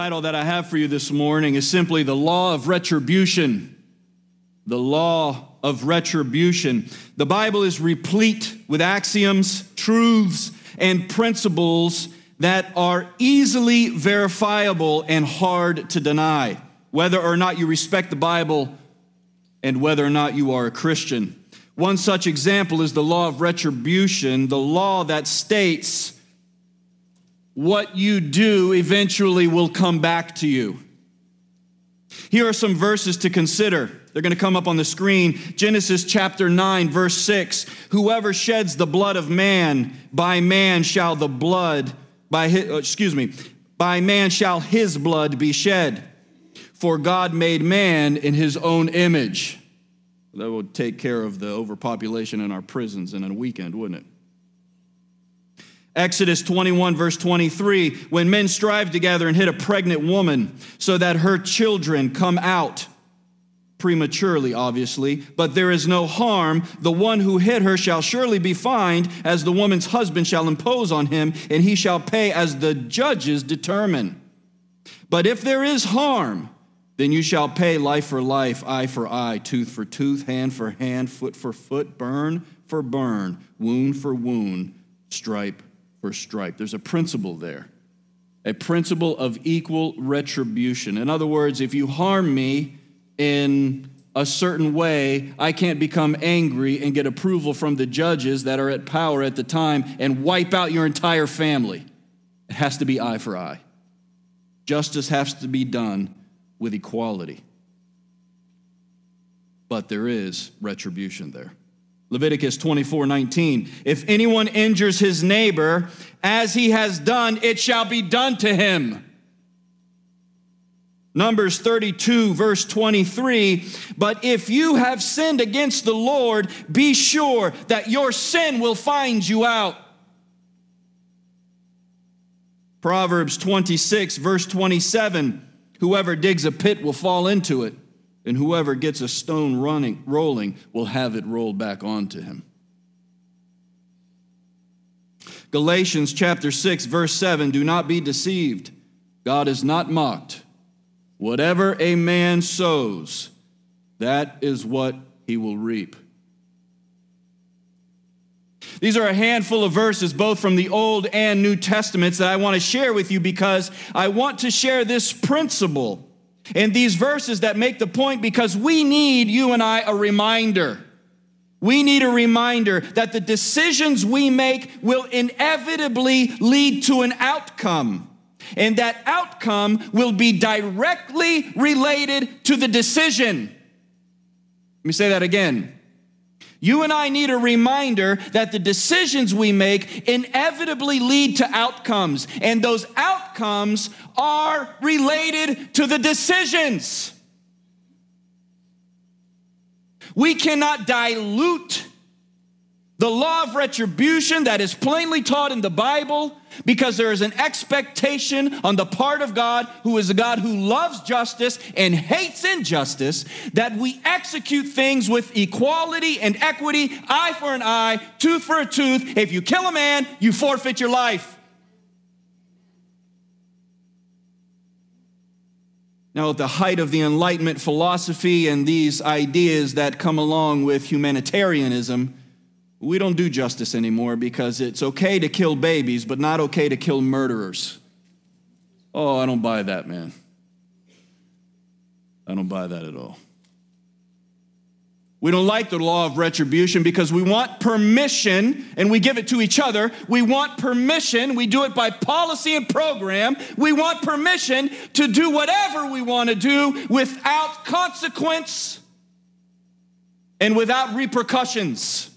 title that I have for you this morning is simply The Law of Retribution. The Law of Retribution. The Bible is replete with axioms, truths, and principles that are easily verifiable and hard to deny, whether or not you respect the Bible and whether or not you are a Christian. One such example is the law of retribution, the law that states what you do eventually will come back to you. Here are some verses to consider. They're going to come up on the screen. Genesis chapter 9, verse 6. Whoever sheds the blood of man, by man shall the blood, by his, uh, excuse me, by man shall his blood be shed. For God made man in his own image. That would take care of the overpopulation in our prisons in a weekend, wouldn't it? Exodus 21, verse 23 when men strive together and hit a pregnant woman so that her children come out prematurely, obviously, but there is no harm. The one who hit her shall surely be fined, as the woman's husband shall impose on him, and he shall pay as the judges determine. But if there is harm, then you shall pay life for life, eye for eye, tooth for tooth, hand for hand, foot for foot, burn for burn, wound for wound, stripe for stripe. There's a principle there, a principle of equal retribution. In other words, if you harm me in a certain way, I can't become angry and get approval from the judges that are at power at the time and wipe out your entire family. It has to be eye for eye. Justice has to be done with equality. But there is retribution there. Leviticus 24 19. If anyone injures his neighbor as he has done, it shall be done to him. Numbers 32, verse 23. But if you have sinned against the Lord, be sure that your sin will find you out. Proverbs 26, verse 27. Whoever digs a pit will fall into it and whoever gets a stone running, rolling will have it rolled back onto him. Galatians chapter 6, verse 7 Do not be deceived. God is not mocked. Whatever a man sows, that is what he will reap. These are a handful of verses, both from the Old and New Testaments, that I want to share with you because I want to share this principle in these verses that make the point because we need, you and I, a reminder. We need a reminder that the decisions we make will inevitably lead to an outcome. And that outcome will be directly related to the decision. Let me say that again. You and I need a reminder that the decisions we make inevitably lead to outcomes, and those outcomes are related to the decisions. We cannot dilute the law of retribution that is plainly taught in the Bible because there is an expectation on the part of God, who is a God who loves justice and hates injustice, that we execute things with equality and equity, eye for an eye, tooth for a tooth. If you kill a man, you forfeit your life. Now, at the height of the Enlightenment philosophy and these ideas that come along with humanitarianism, we don't do justice anymore because it's okay to kill babies, but not okay to kill murderers. Oh, I don't buy that, man. I don't buy that at all. We don't like the law of retribution because we want permission and we give it to each other. We want permission. We do it by policy and program. We want permission to do whatever we want to do without consequence and without repercussions.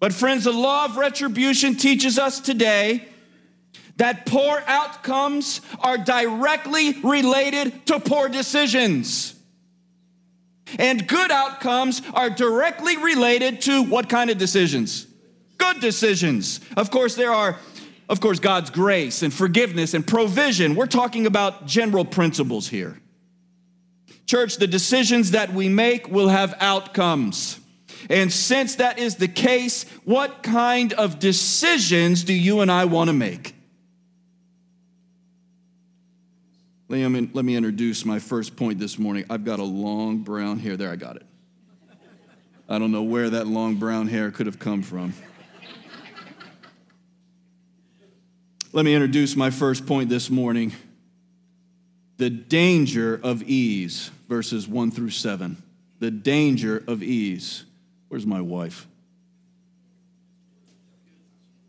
But, friends, the law of retribution teaches us today that poor outcomes are directly related to poor decisions. And good outcomes are directly related to what kind of decisions? Good decisions. Of course, there are, of course, God's grace and forgiveness and provision. We're talking about general principles here. Church, the decisions that we make will have outcomes. And since that is the case, what kind of decisions do you and I want to make? Me, let me introduce my first point this morning. I've got a long brown hair. There, I got it. I don't know where that long brown hair could have come from. Let me introduce my first point this morning the danger of ease, verses 1 through 7. The danger of ease. Where's my wife?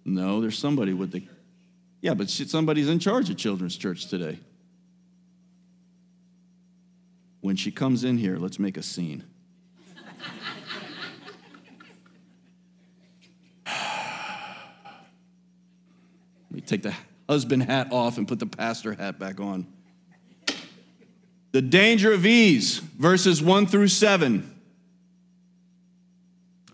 No, there's somebody with the. Yeah, but somebody's in charge of Children's Church today. When she comes in here, let's make a scene. Let me take the husband hat off and put the pastor hat back on. The danger of ease, verses 1 through 7.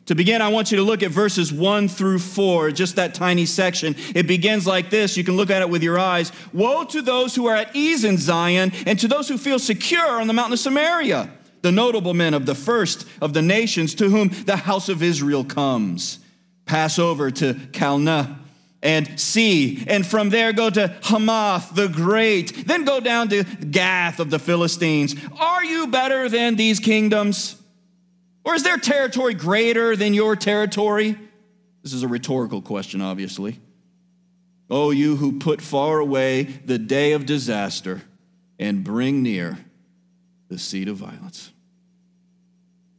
To begin, I want you to look at verses 1 through 4, just that tiny section. It begins like this. You can look at it with your eyes. Woe to those who are at ease in Zion, and to those who feel secure on the mountain of Samaria, the notable men of the first of the nations to whom the house of Israel comes. Pass over to Calneh and see, and from there go to Hamath the great, then go down to Gath of the Philistines. Are you better than these kingdoms? Or is their territory greater than your territory? This is a rhetorical question, obviously. Oh, you who put far away the day of disaster and bring near the seed of violence.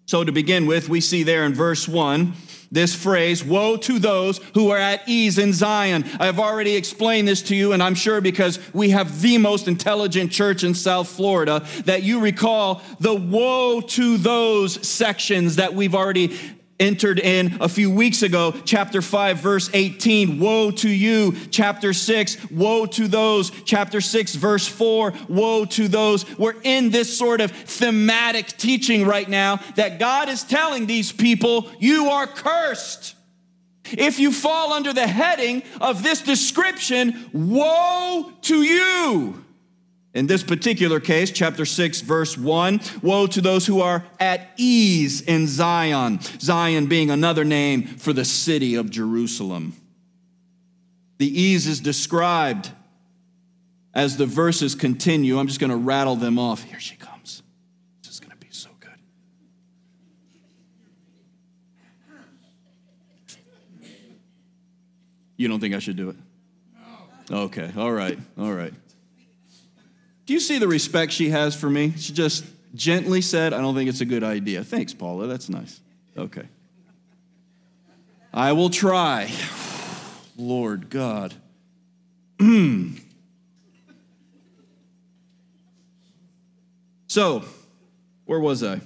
So, to begin with, we see there in verse 1 this phrase, woe to those who are at ease in Zion. I've already explained this to you, and I'm sure because we have the most intelligent church in South Florida, that you recall the woe to those sections that we've already entered in a few weeks ago, chapter 5, verse 18, woe to you. Chapter 6, woe to those. Chapter 6, verse 4, woe to those. We're in this sort of thematic teaching right now that God is telling these people, you are cursed. If you fall under the heading of this description, woe to you. In this particular case, chapter 6, verse 1 Woe to those who are at ease in Zion, Zion being another name for the city of Jerusalem. The ease is described as the verses continue. I'm just going to rattle them off. Here she comes. This is going to be so good. You don't think I should do it? Okay, all right, all right. Do you see the respect she has for me? She just gently said, I don't think it's a good idea. Thanks, Paula. That's nice. Okay. I will try. Lord God. so, where was I?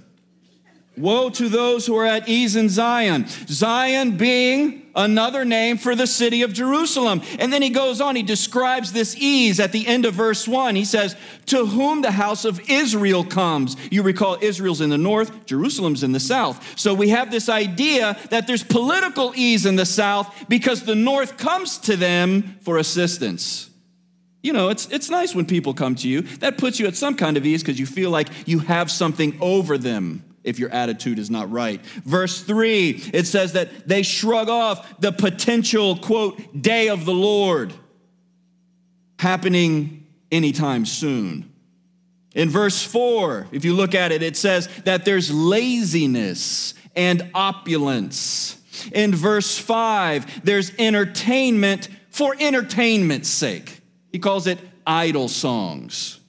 Woe to those who are at ease in Zion. Zion being another name for the city of Jerusalem. And then he goes on, he describes this ease at the end of verse 1. He says, To whom the house of Israel comes. You recall Israel's in the north, Jerusalem's in the south. So we have this idea that there's political ease in the south because the north comes to them for assistance. You know, it's, it's nice when people come to you. That puts you at some kind of ease because you feel like you have something over them if your attitude is not right. Verse 3, it says that they shrug off the potential, quote, day of the Lord happening anytime soon. In verse 4, if you look at it, it says that there's laziness and opulence. In verse 5, there's entertainment for entertainment's sake. He calls it idle songs.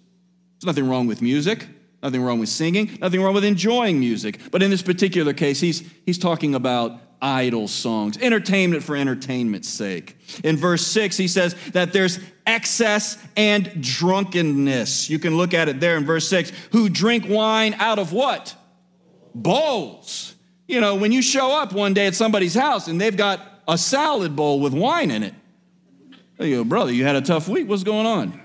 There's nothing wrong with music. Nothing wrong with singing, nothing wrong with enjoying music. But in this particular case, he's, he's talking about idle songs, entertainment for entertainment's sake. In verse 6, he says that there's excess and drunkenness. You can look at it there in verse 6. Who drink wine out of what? Bowls. You know, when you show up one day at somebody's house and they've got a salad bowl with wine in it, you go, brother, you had a tough week. What's going on?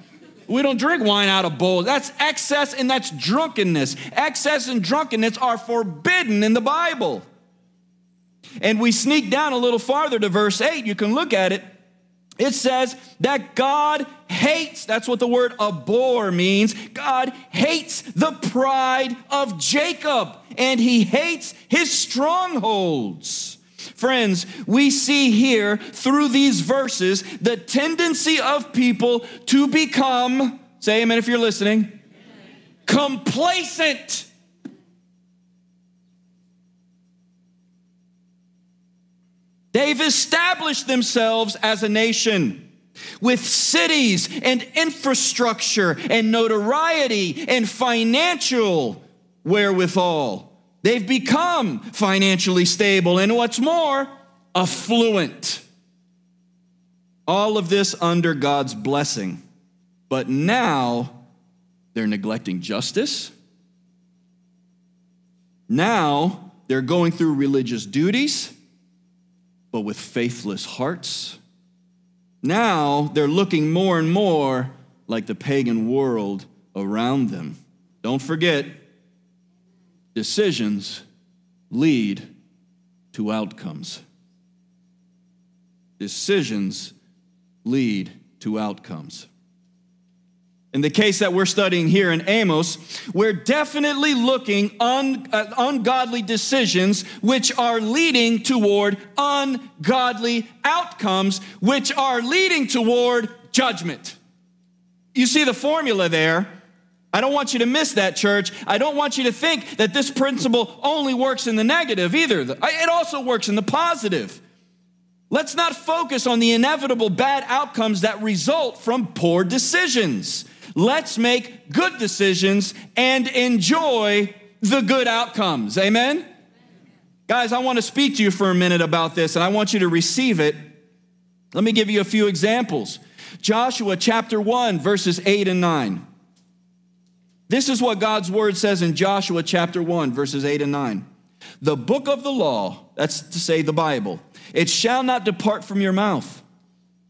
We don't drink wine out of bowls. That's excess and that's drunkenness. Excess and drunkenness are forbidden in the Bible. And we sneak down a little farther to verse 8. You can look at it. It says that God hates, that's what the word abhor means. God hates the pride of Jacob and he hates his strongholds. Friends, we see here through these verses the tendency of people to become Say amen if you're listening. Complacent. They've established themselves as a nation with cities and infrastructure and notoriety and financial wherewithal. They've become financially stable and what's more, affluent. All of this under God's blessing. But now they're neglecting justice. Now they're going through religious duties, but with faithless hearts. Now they're looking more and more like the pagan world around them. Don't forget, decisions lead to outcomes. Decisions lead to outcomes. In the case that we're studying here in Amos, we're definitely looking un, uh, ungodly decisions which are leading toward ungodly outcomes, which are leading toward judgment. You see the formula there. I don't want you to miss that, church. I don't want you to think that this principle only works in the negative either. It also works in the positive. Let's not focus on the inevitable bad outcomes that result from poor decisions. Let's make good decisions and enjoy the good outcomes. Amen? Guys, I want to speak to you for a minute about this and I want you to receive it. Let me give you a few examples. Joshua chapter 1, verses 8 and 9. This is what God's word says in Joshua chapter 1, verses 8 and 9. The book of the law, that's to say the Bible, it shall not depart from your mouth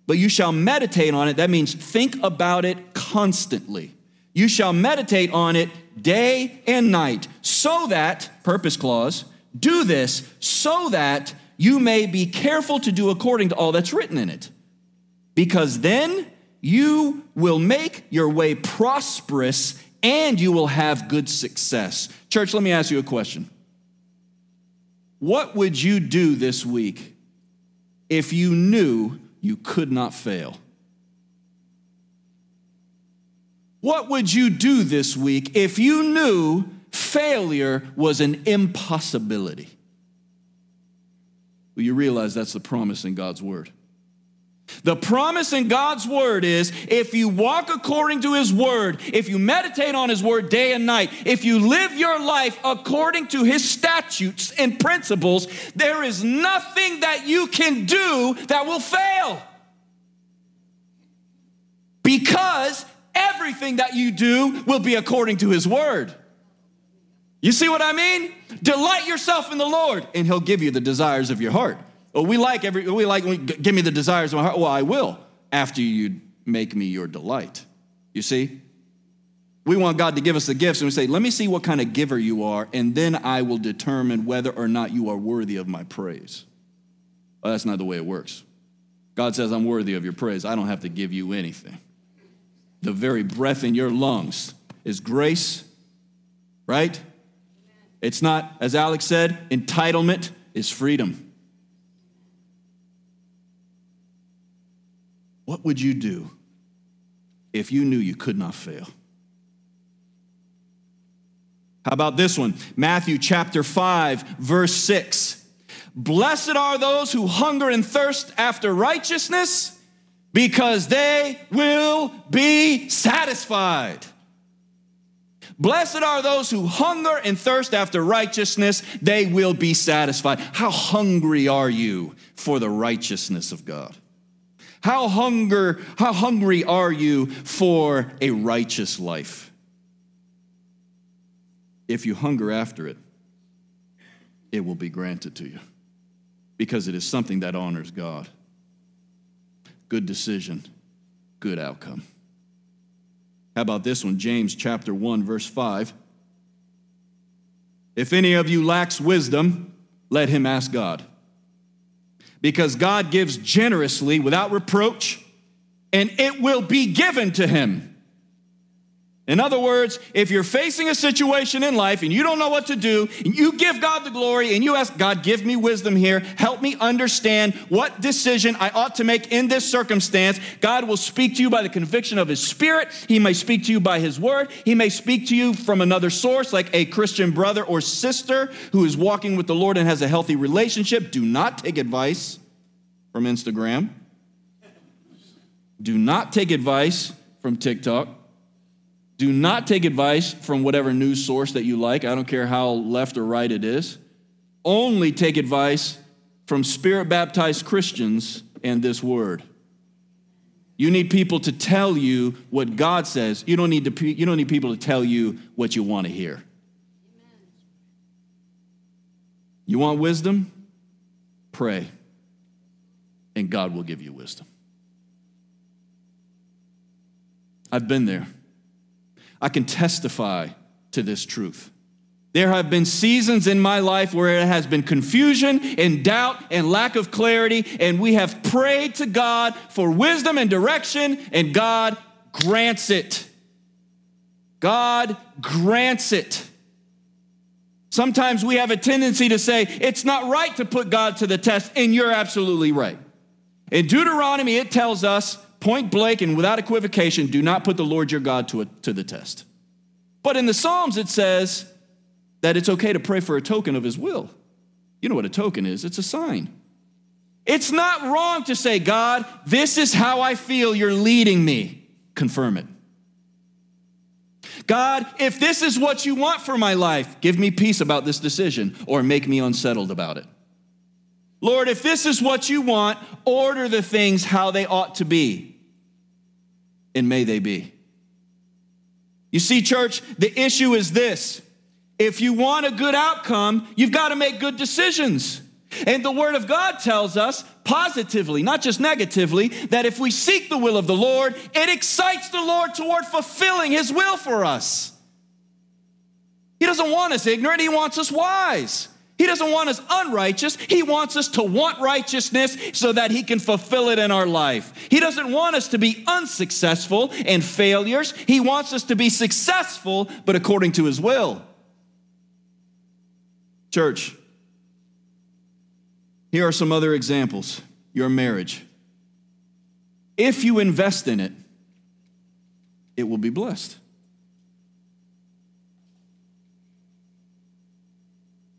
but you shall meditate on it. That means think about it constantly. You shall meditate on it day and night, so that, purpose clause, do this so that you may be careful to do according to all that's written in it. Because then you will make your way prosperous and you will have good success. Church, let me ask you a question. What would you do this week if you knew you could not fail. What would you do this week if you knew failure was an impossibility? Well, you realize that's the promise in God's word. The promise in God's word is if you walk according to his word, if you meditate on his word day and night, if you live your life according to his statutes and principles, there is nothing that you can do that will fail. Because everything that you do will be according to his word. You see what I mean? Delight yourself in the Lord, and he'll give you the desires of your heart. Well, we like every we like give me the desires of my heart. Well, I will after you make me your delight. You see? We want God to give us the gifts, and we say, Let me see what kind of giver you are, and then I will determine whether or not you are worthy of my praise. Well, that's not the way it works. God says, I'm worthy of your praise. I don't have to give you anything. The very breath in your lungs is grace, right? It's not, as Alex said, entitlement is freedom. What would you do if you knew you could not fail? How about this one? Matthew chapter 5, verse 6. Blessed are those who hunger and thirst after righteousness, because they will be satisfied. Blessed are those who hunger and thirst after righteousness, they will be satisfied. How hungry are you for the righteousness of God? How hunger, how hungry are you for a righteous life? If you hunger after it, it will be granted to you because it is something that honors God. Good decision, good outcome. How about this one? James chapter 1 verse 5. If any of you lacks wisdom, let him ask God because God gives generously without reproach, and it will be given to him. In other words, if you're facing a situation in life and you don't know what to do, and you give God the glory and you ask, God, give me wisdom here, help me understand what decision I ought to make in this circumstance, God will speak to you by the conviction of His Spirit. He may speak to you by His Word. He may speak to you from another source, like a Christian brother or sister who is walking with the Lord and has a healthy relationship. Do not take advice from Instagram. Do not take advice from TikTok. Do not take advice from whatever news source that you like. I don't care how left or right it is. Only take advice from spirit baptized Christians and this word. You need people to tell you what God says. You don't need, to, you don't need people to tell you what you want to hear. You want wisdom? Pray, and God will give you wisdom. I've been there. I can testify to this truth. There have been seasons in my life where it has been confusion and doubt and lack of clarity, and we have prayed to God for wisdom and direction, and God grants it. God grants it. Sometimes we have a tendency to say, it's not right to put God to the test, and you're absolutely right. In Deuteronomy, it tells us point blank and without equivocation, do not put the Lord your God to, a, to the test. But in the Psalms, it says that it's okay to pray for a token of his will. You know what a token is it's a sign. It's not wrong to say, God, this is how I feel you're leading me. Confirm it. God, if this is what you want for my life, give me peace about this decision or make me unsettled about it. Lord, if this is what you want, order the things how they ought to be, and may they be. You see, church, the issue is this if you want a good outcome, you've got to make good decisions. And the Word of God tells us positively, not just negatively, that if we seek the will of the Lord, it excites the Lord toward fulfilling His will for us. He doesn't want us ignorant, He wants us wise. He doesn't want us unrighteous. He wants us to want righteousness so that He can fulfill it in our life. He doesn't want us to be unsuccessful and failures. He wants us to be successful, but according to His will. Church, here are some other examples your marriage. If you invest in it, it will be blessed.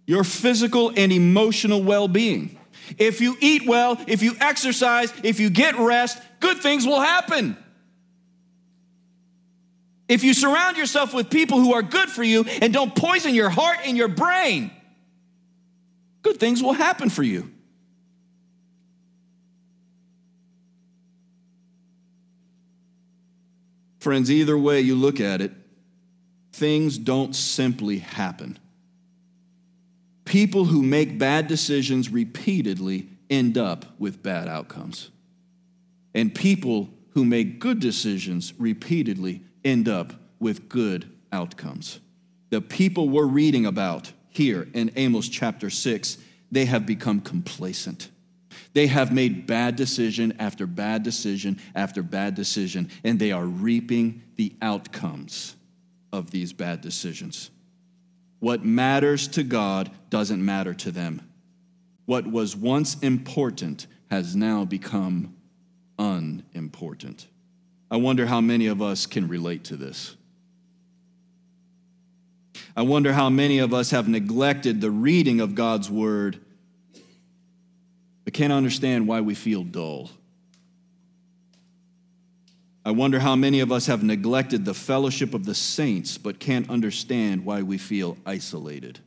Your physical and emotional well being. If you eat well, if you exercise, if you get rest, good things will happen. If you surround yourself with people who are good for you and don't poison your heart and your brain, good things will happen for you. Friends, either way you look at it, things don't simply happen. People who make bad decisions repeatedly end up with bad outcomes. And people who make good decisions repeatedly end up with good outcomes. The people we're reading about here in Amos chapter 6, they have become complacent. They have made bad decision after bad decision after bad decision, and they are reaping the outcomes of these bad decisions. What matters to God doesn't matter to them. What was once important has now become unimportant. I wonder how many of us can relate to this. I wonder how many of us have neglected the reading of God's word, but can't understand why we feel dull. I wonder how many of us have neglected the fellowship of the saints but can't understand why we feel isolated.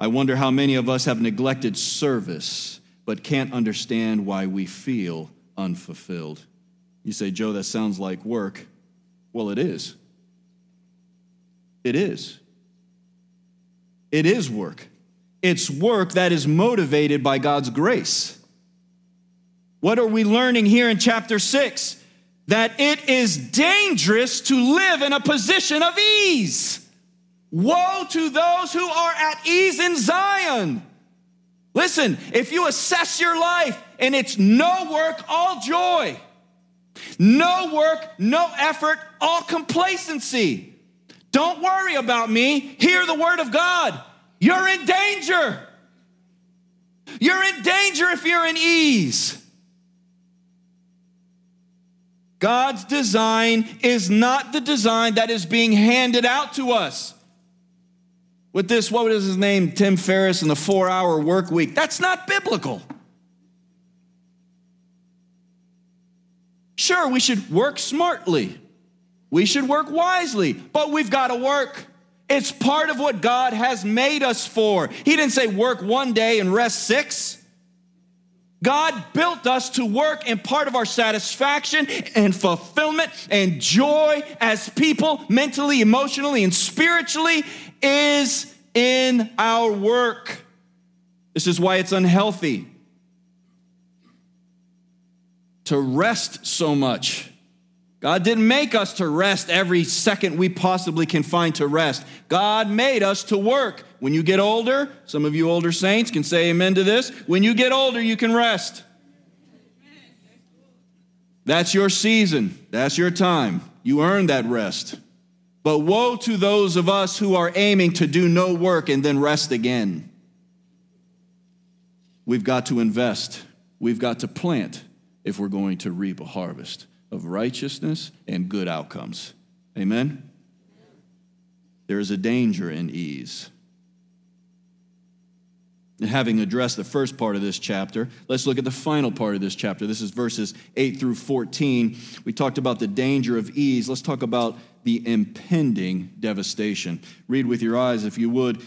I wonder how many of us have neglected service but can't understand why we feel unfulfilled. You say, Joe, that sounds like work. Well, it is. It is. It is work. It's work that is motivated by God's grace. What are we learning here in chapter 6? That it is dangerous to live in a position of ease. Woe to those who are at ease in Zion. Listen, if you assess your life and it's no work, all joy, No work, no effort, all complacency. Don't worry about me. Hear the word of God. You're in danger. You're in danger if you're in ease. God's design is not the design that is being handed out to us. With this, what was his name? Tim Ferriss and the four hour work week. That's not biblical. Sure, we should work smartly, we should work wisely, but we've got to work. It's part of what God has made us for. He didn't say work one day and rest six. God built us to work, and part of our satisfaction and fulfillment and joy as people, mentally, emotionally, and spiritually, is in our work. This is why it's unhealthy to rest so much. God didn't make us to rest every second we possibly can find to rest. God made us to work. When you get older, some of you older saints can say amen to this. When you get older, you can rest. That's your season, that's your time. You earn that rest. But woe to those of us who are aiming to do no work and then rest again. We've got to invest, we've got to plant if we're going to reap a harvest of righteousness and good outcomes. Amen? There is a danger in ease. Having addressed the first part of this chapter, let's look at the final part of this chapter. This is verses 8 through 14. We talked about the danger of ease. Let's talk about the impending devastation. Read with your eyes, if you would,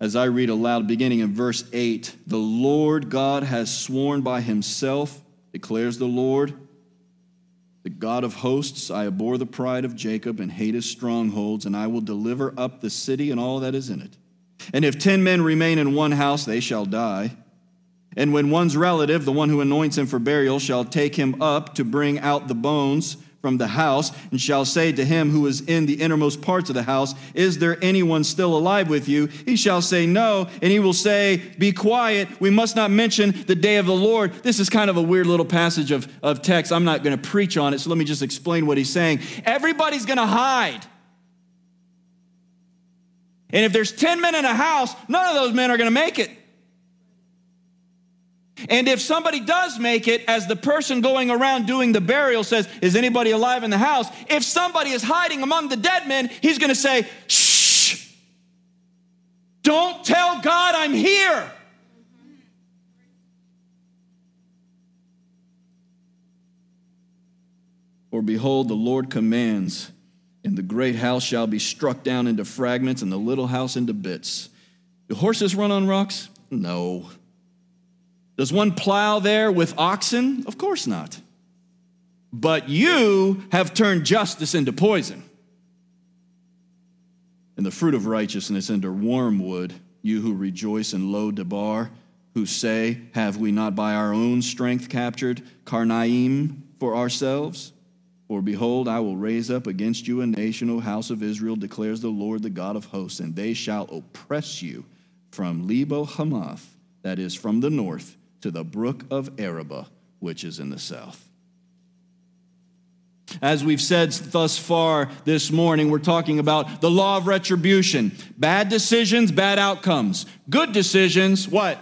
as I read aloud, beginning in verse 8 The Lord God has sworn by himself, declares the Lord the God of hosts, I abhor the pride of Jacob and hate his strongholds, and I will deliver up the city and all that is in it. And if ten men remain in one house, they shall die. And when one's relative, the one who anoints him for burial, shall take him up to bring out the bones, from the house and shall say to him who is in the innermost parts of the house, Is there anyone still alive with you? He shall say, No. And he will say, Be quiet. We must not mention the day of the Lord. This is kind of a weird little passage of, of text. I'm not going to preach on it, so let me just explain what he's saying. Everybody's going to hide. And if there's 10 men in a house, none of those men are going to make it. And if somebody does make it, as the person going around doing the burial says, Is anybody alive in the house? If somebody is hiding among the dead men, he's going to say, Shh, don't tell God I'm here. For behold, the Lord commands, and the great house shall be struck down into fragments, and the little house into bits. Do horses run on rocks? No. Does one plow there with oxen? Of course not. But you have turned justice into poison, and the fruit of righteousness into wormwood. You who rejoice in Lo-debar, who say, Have we not by our own strength captured Karnaim for ourselves? For behold, I will raise up against you a nation, O house of Israel, declares the Lord, the God of hosts, and they shall oppress you from Lebo Hamath, that is, from the north to the brook of Arabah, which is in the south. As we've said thus far this morning, we're talking about the law of retribution. Bad decisions, bad outcomes. Good decisions, what?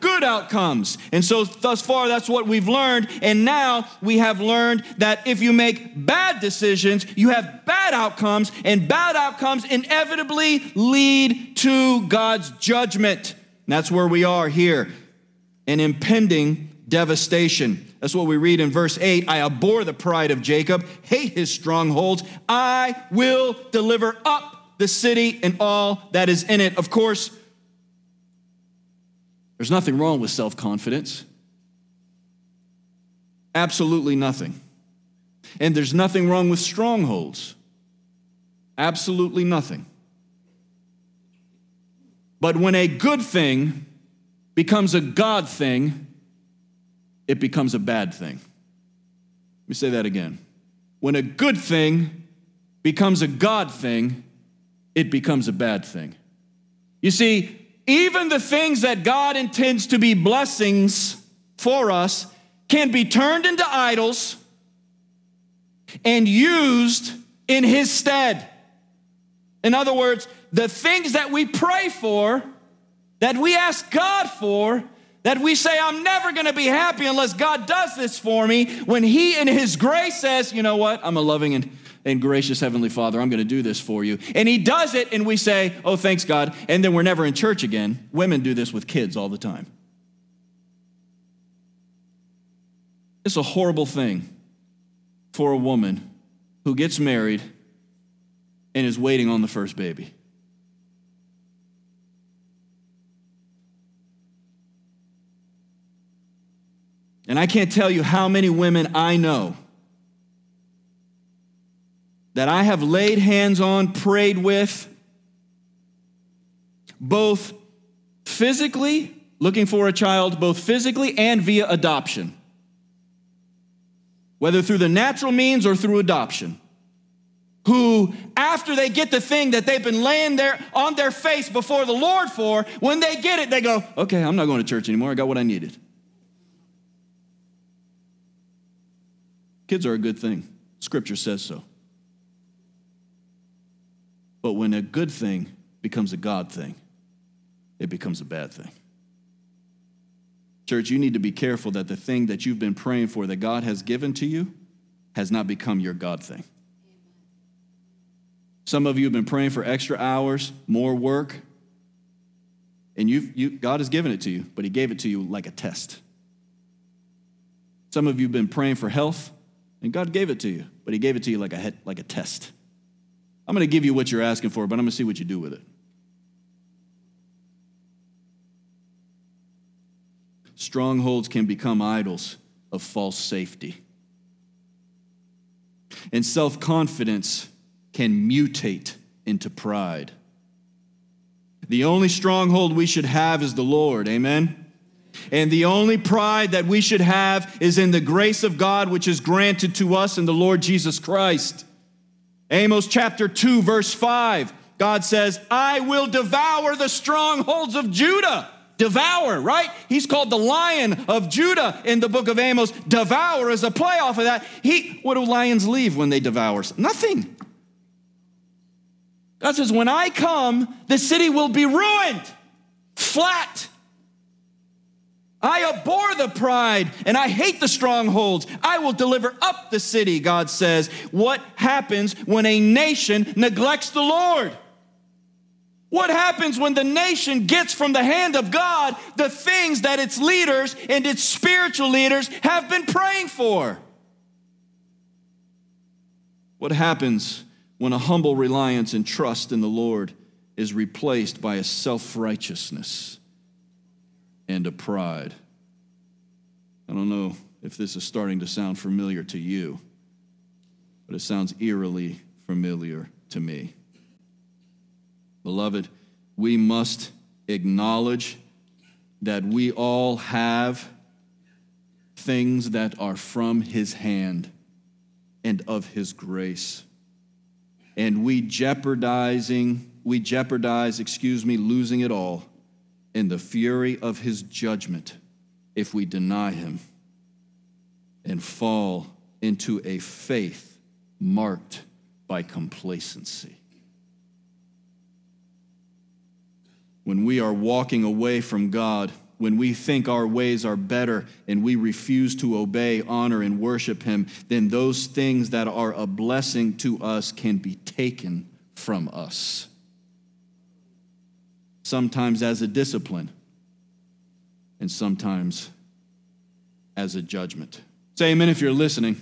Good outcomes. And so, thus far, that's what we've learned. And now we have learned that if you make bad decisions, you have bad outcomes, and bad outcomes inevitably lead to God's judgment. And that's where we are here and impending devastation. That's what we read in verse 8. I abhor the pride of Jacob, hate his strongholds. I will deliver up the city and all that is in it. Of course, there's nothing wrong with self confidence. Absolutely nothing. And there's nothing wrong with strongholds. Absolutely nothing. But when a good thing becomes a God thing, it becomes a bad thing. Let me say that again. When a good thing becomes a God thing, it becomes a bad thing. You see, even the things that God intends to be blessings for us can be turned into idols and used in his stead. In other words, the things that we pray for, that we ask God for, that we say, I'm never gonna be happy unless God does this for me, when He in His grace says, you know what, I'm a loving and, and gracious Heavenly Father, I'm gonna do this for you. And He does it, and we say, oh, thanks God, and then we're never in church again. Women do this with kids all the time. It's a horrible thing for a woman who gets married and is waiting on the first baby. And I can't tell you how many women I know that I have laid hands on, prayed with, both physically, looking for a child, both physically and via adoption, whether through the natural means or through adoption. Who, after they get the thing that they've been laying there on their face before the Lord for, when they get it, they go, Okay, I'm not going to church anymore. I got what I needed. Kids are a good thing. Scripture says so. But when a good thing becomes a God thing, it becomes a bad thing. Church, you need to be careful that the thing that you've been praying for that God has given to you has not become your God thing. Some of you have been praying for extra hours, more work, and you've, you, God has given it to you, but He gave it to you like a test. Some of you have been praying for health, and God gave it to you, but He gave it to you like a, like a test. I'm going to give you what you're asking for, but I'm going to see what you do with it. Strongholds can become idols of false safety. And self confidence can mutate into pride. The only stronghold we should have is the Lord. Amen. And the only pride that we should have is in the grace of God, which is granted to us in the Lord Jesus Christ. Amos chapter 2, verse 5, God says, I will devour the strongholds of Judah. Devour, right? He's called the lion of Judah in the book of Amos. Devour is a play off of that. He, what do lions leave when they devour? Nothing. God says, When I come, the city will be ruined, flat. I abhor the pride and I hate the strongholds. I will deliver up the city, God says. What happens when a nation neglects the Lord? What happens when the nation gets from the hand of God the things that its leaders and its spiritual leaders have been praying for? What happens when a humble reliance and trust in the Lord is replaced by a self righteousness? And a pride. I don't know if this is starting to sound familiar to you, but it sounds eerily familiar to me. Beloved, we must acknowledge that we all have things that are from his hand and of his grace. And we jeopardizing, we jeopardize, excuse me, losing it all in the fury of his judgment if we deny him and fall into a faith marked by complacency. When we are walking away from God, when we think our ways are better and we refuse to obey, honor, and worship Him, then those things that are a blessing to us can be taken from us sometimes as a discipline, and sometimes as a judgment. Say amen if you're listening.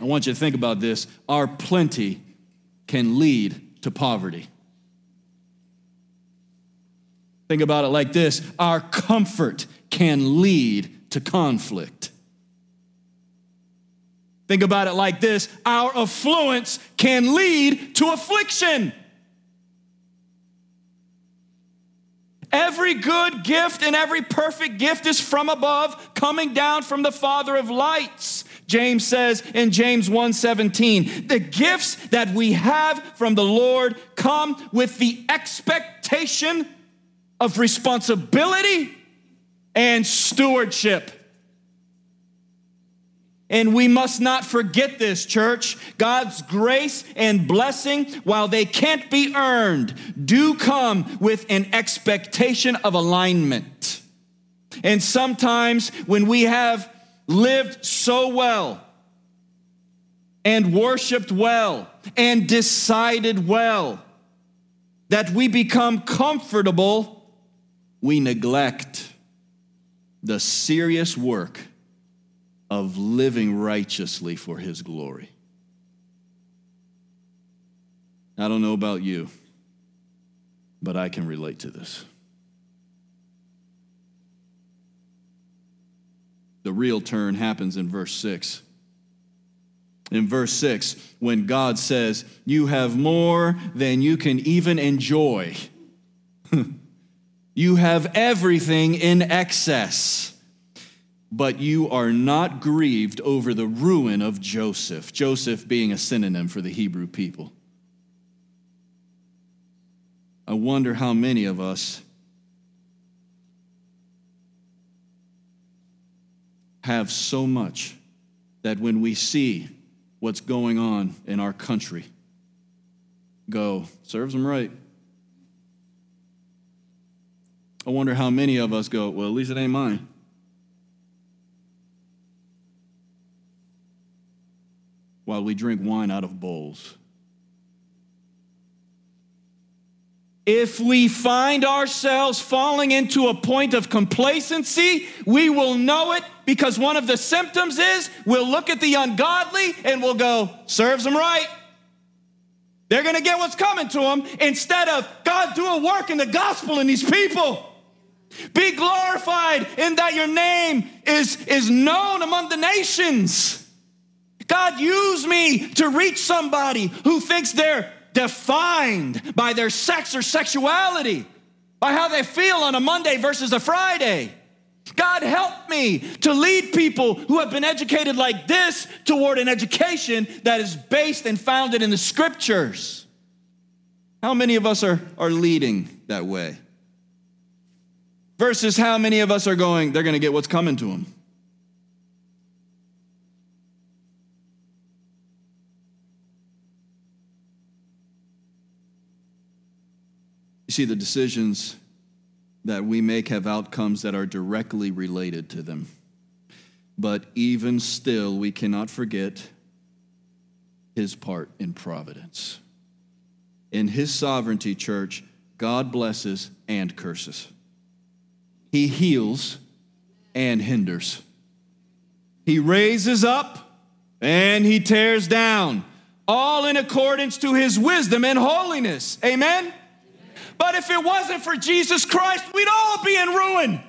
I want you to think about this. Our plenty can lead to poverty. Think about it like this our comfort can lead to conflict. Think about it like this our affluence can lead to affliction. Every good gift and every perfect gift is from above, coming down from the Father of lights. James says in James 1:17, the gifts that we have from the Lord come with the expectation of responsibility and stewardship. And we must not forget this, church. God's grace and blessing, while they can't be earned, do come with an expectation of alignment. And sometimes when we have lived so well and worshiped well and decided well that we become comfortable, we neglect the serious work of living righteously for His glory. I don't know about you, but I can relate to this. The real turn happens in verse 6. In verse 6, when God says, You have more than you can even enjoy, you have everything in excess but you are not grieved over the ruin of Joseph, Joseph being a synonym for the Hebrew people. I wonder how many of us have so much that when we see what's going on in our country, go, serves them right. I wonder how many of us go, well, at least it ain't mine. While we drink wine out of bowls. If we find ourselves falling into a point of complacency, we will know it because one of the symptoms is we'll look at the ungodly and we'll go, serves them right. They're going to get what's coming to them instead of God do a work in the gospel in these people. Be glorified in that your name is, is known among the nations. God, use me to reach somebody who thinks they're defined by their sex or sexuality, by how they feel on a Monday versus a Friday. God, help me to lead people who have been educated like this toward an education that is based and founded in the scriptures. How many of us are, are leading that way? Versus how many of us are going, they're going to get what's coming to them. See, the decisions that we make have outcomes that are directly related to them. But even still, we cannot forget his part in providence. In his sovereignty, church, God blesses and curses. He heals and hinders. He raises up and he tears down, all in accordance to his wisdom and holiness. Amen? But if it wasn't for Jesus Christ, we'd all be in ruin.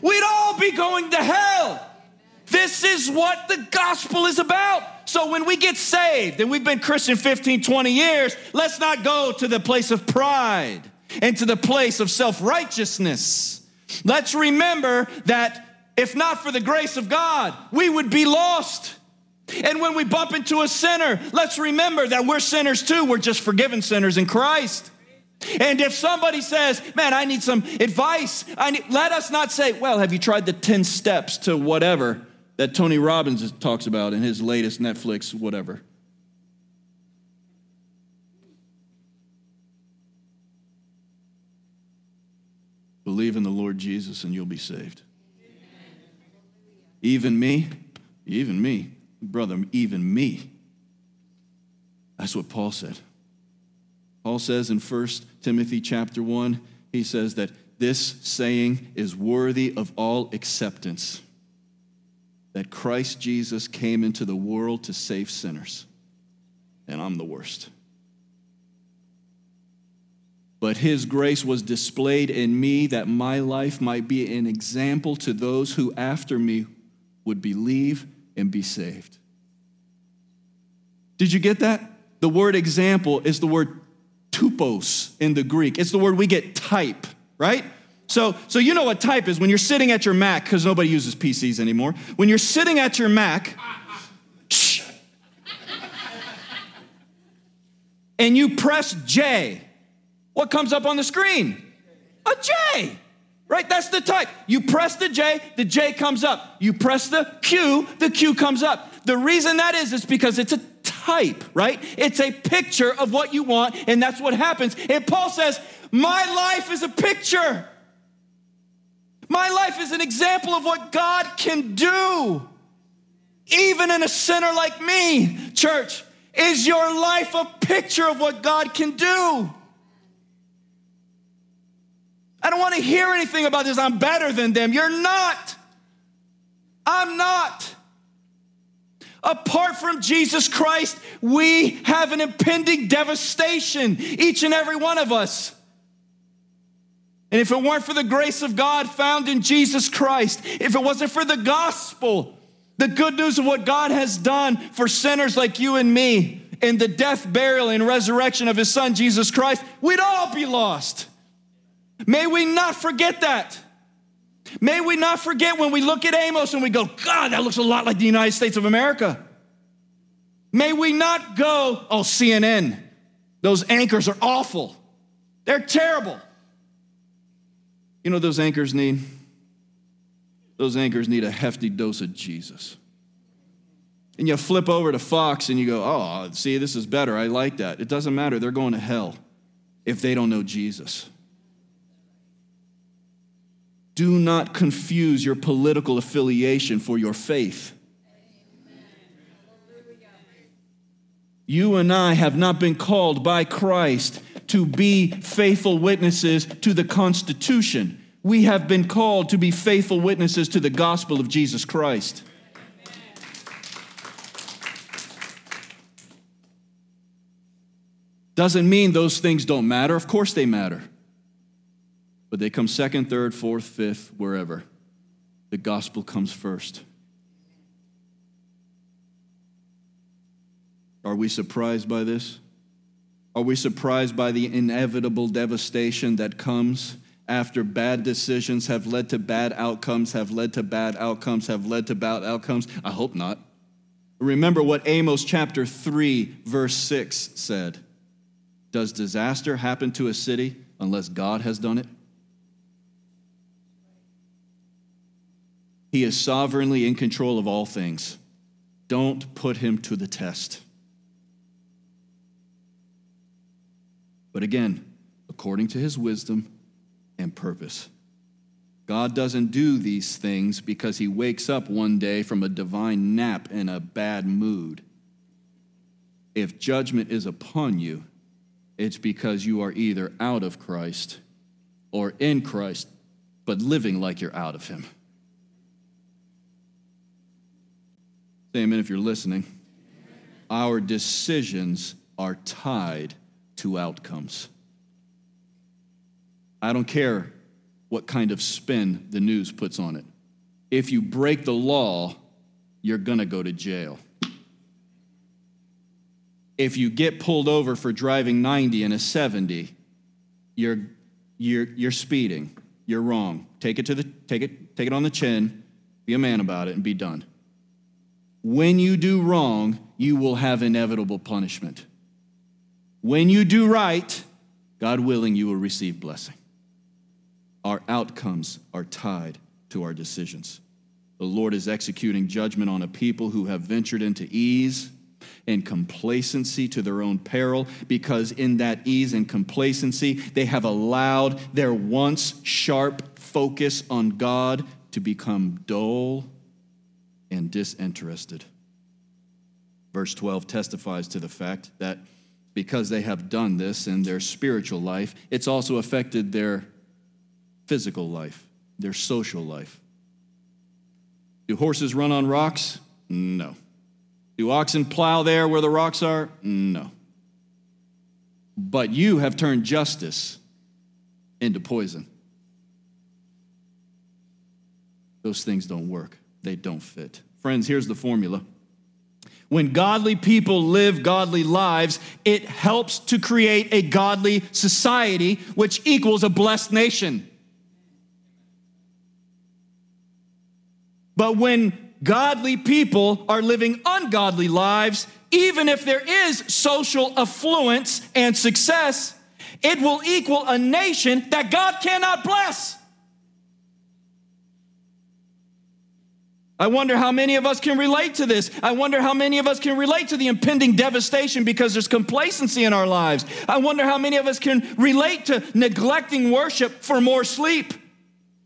We'd all be going to hell. This is what the gospel is about. So when we get saved and we've been Christian 15, 20 years, let's not go to the place of pride and to the place of self righteousness. Let's remember that if not for the grace of God, we would be lost. And when we bump into a sinner, let's remember that we're sinners too. We're just forgiven sinners in Christ. And if somebody says, Man, I need some advice, need, let us not say, Well, have you tried the 10 steps to whatever that Tony Robbins talks about in his latest Netflix, whatever? Believe in the Lord Jesus and you'll be saved. Even me, even me, brother, even me. That's what Paul said. Paul says in 1 Timothy chapter 1, he says that this saying is worthy of all acceptance that Christ Jesus came into the world to save sinners, and I'm the worst. But his grace was displayed in me that my life might be an example to those who after me would believe and be saved. Did you get that? The word example is the word tupos in the Greek. It's the word we get type, right? So, so you know what type is when you're sitting at your Mac, because nobody uses PCs anymore. When you're sitting at your Mac, shh, and you press J, what comes up on the screen? A J, right? That's the type. You press the J, the J comes up. You press the Q, the Q comes up. The reason that is is because it's a type, right? It's a picture of what you want, and that's what happens. And Paul says, My life is a picture. My life is an example of what God can do, even in a sinner like me. Church, is your life a picture of what God can do? I don't want to hear anything about this. I'm better than them. You're not. I'm not. Apart from Jesus Christ, we have an impending devastation, each and every one of us. And if it weren't for the grace of God found in Jesus Christ, if it wasn't for the gospel, the good news of what God has done for sinners like you and me, in the death, burial, and resurrection of his son Jesus Christ, we'd all be lost. May we not forget that. May we not forget when we look at Amos and we go, God, that looks a lot like the United States of America. May we not go, oh, CNN, those anchors are awful. They're terrible. You know those anchors need? Those anchors need a hefty dose of Jesus. And you flip over to Fox and you go, oh, see, this is better. I like that. It doesn't matter. They're going to hell if they don't know Jesus. Do not confuse your political affiliation for your faith. You and I have not been called by Christ to be faithful witnesses to the Constitution. We have been called to be faithful witnesses to the gospel of Jesus Christ. Doesn't mean those things don't matter. Of course they matter but they come second, third, fourth, fifth, wherever. The gospel comes first. Are we surprised by this? Are we surprised by the inevitable devastation that comes after bad decisions have led to bad outcomes, have led to bad outcomes, have led to bad outcomes? I hope not. Remember what Amos chapter 3, verse 6 said Does disaster happen to a city unless God has done it? He is sovereignly in control of all things. Don't put him to the test. But again, according to his wisdom and purpose. God doesn't do these things because he wakes up one day from a divine nap in a bad mood. If judgment is upon you, it's because you are either out of Christ or in Christ, but living like you're out of him. Say amen if you're listening. Our decisions are tied to outcomes. I don't care what kind of spin the news puts on it. If you break the law, you're going to go to jail. If you get pulled over for driving 90 in a 70, you're, you're, you're speeding. You're wrong. Take it, to the, take, it, take it on the chin, be a man about it, and be done when you do wrong, you will have inevitable punishment. When you do right, God willing, you will receive blessing. Our outcomes are tied to our decisions. The Lord is executing judgment on a people who have ventured into ease and complacency to their own peril, because in that ease and complacency, they have allowed their once sharp focus on God to become dull and disinterested. Verse 12 testifies to the fact that because they have done this in their spiritual life, it's also affected their physical life, their social life. Do horses run on rocks? No. Do oxen plow there where the rocks are? No. But you have turned justice into poison. Those things don't work they don't fit. Friends, here's the formula. When godly people live godly lives, it helps to create a godly society, which equals a blessed nation. But when godly people are living ungodly lives, even if there is social affluence and success, it will equal a nation that God cannot bless. I wonder how many of us can relate to this. I wonder how many of us can relate to the impending devastation because there's complacency in our lives. I wonder how many of us can relate to neglecting worship for more sleep,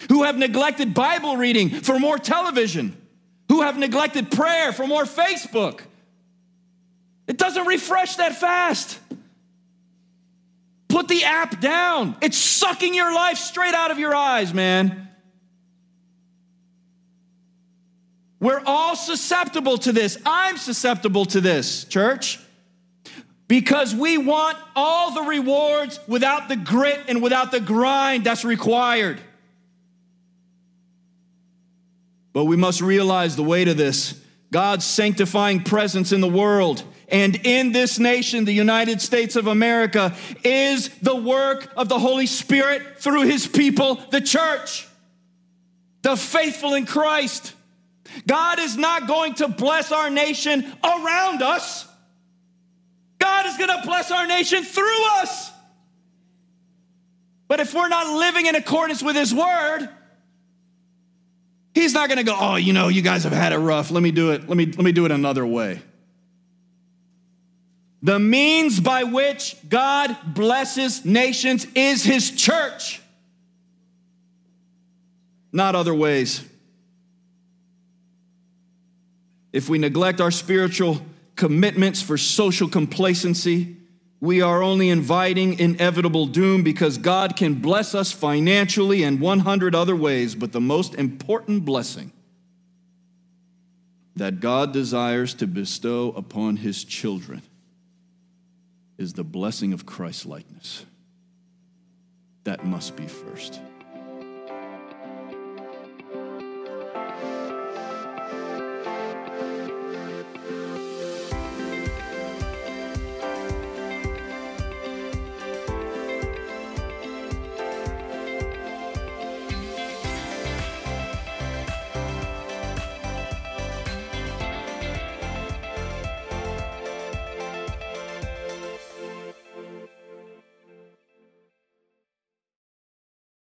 who have neglected Bible reading for more television, who have neglected prayer for more Facebook. It doesn't refresh that fast. Put the app down. It's sucking your life straight out of your eyes, man. We're all susceptible to this. I'm susceptible to this, church, because we want all the rewards without the grit and without the grind that's required. But we must realize the weight of this God's sanctifying presence in the world and in this nation, the United States of America, is the work of the Holy Spirit through his people, the church, the faithful in Christ. God is not going to bless our nation around us. God is going to bless our nation through us. But if we're not living in accordance with His word, He's not going to go, oh, you know, you guys have had it rough. Let me do it. Let me, let me do it another way. The means by which God blesses nations is His church, not other ways. If we neglect our spiritual commitments for social complacency, we are only inviting inevitable doom because God can bless us financially and 100 other ways, but the most important blessing that God desires to bestow upon his children is the blessing of Christ likeness. That must be first.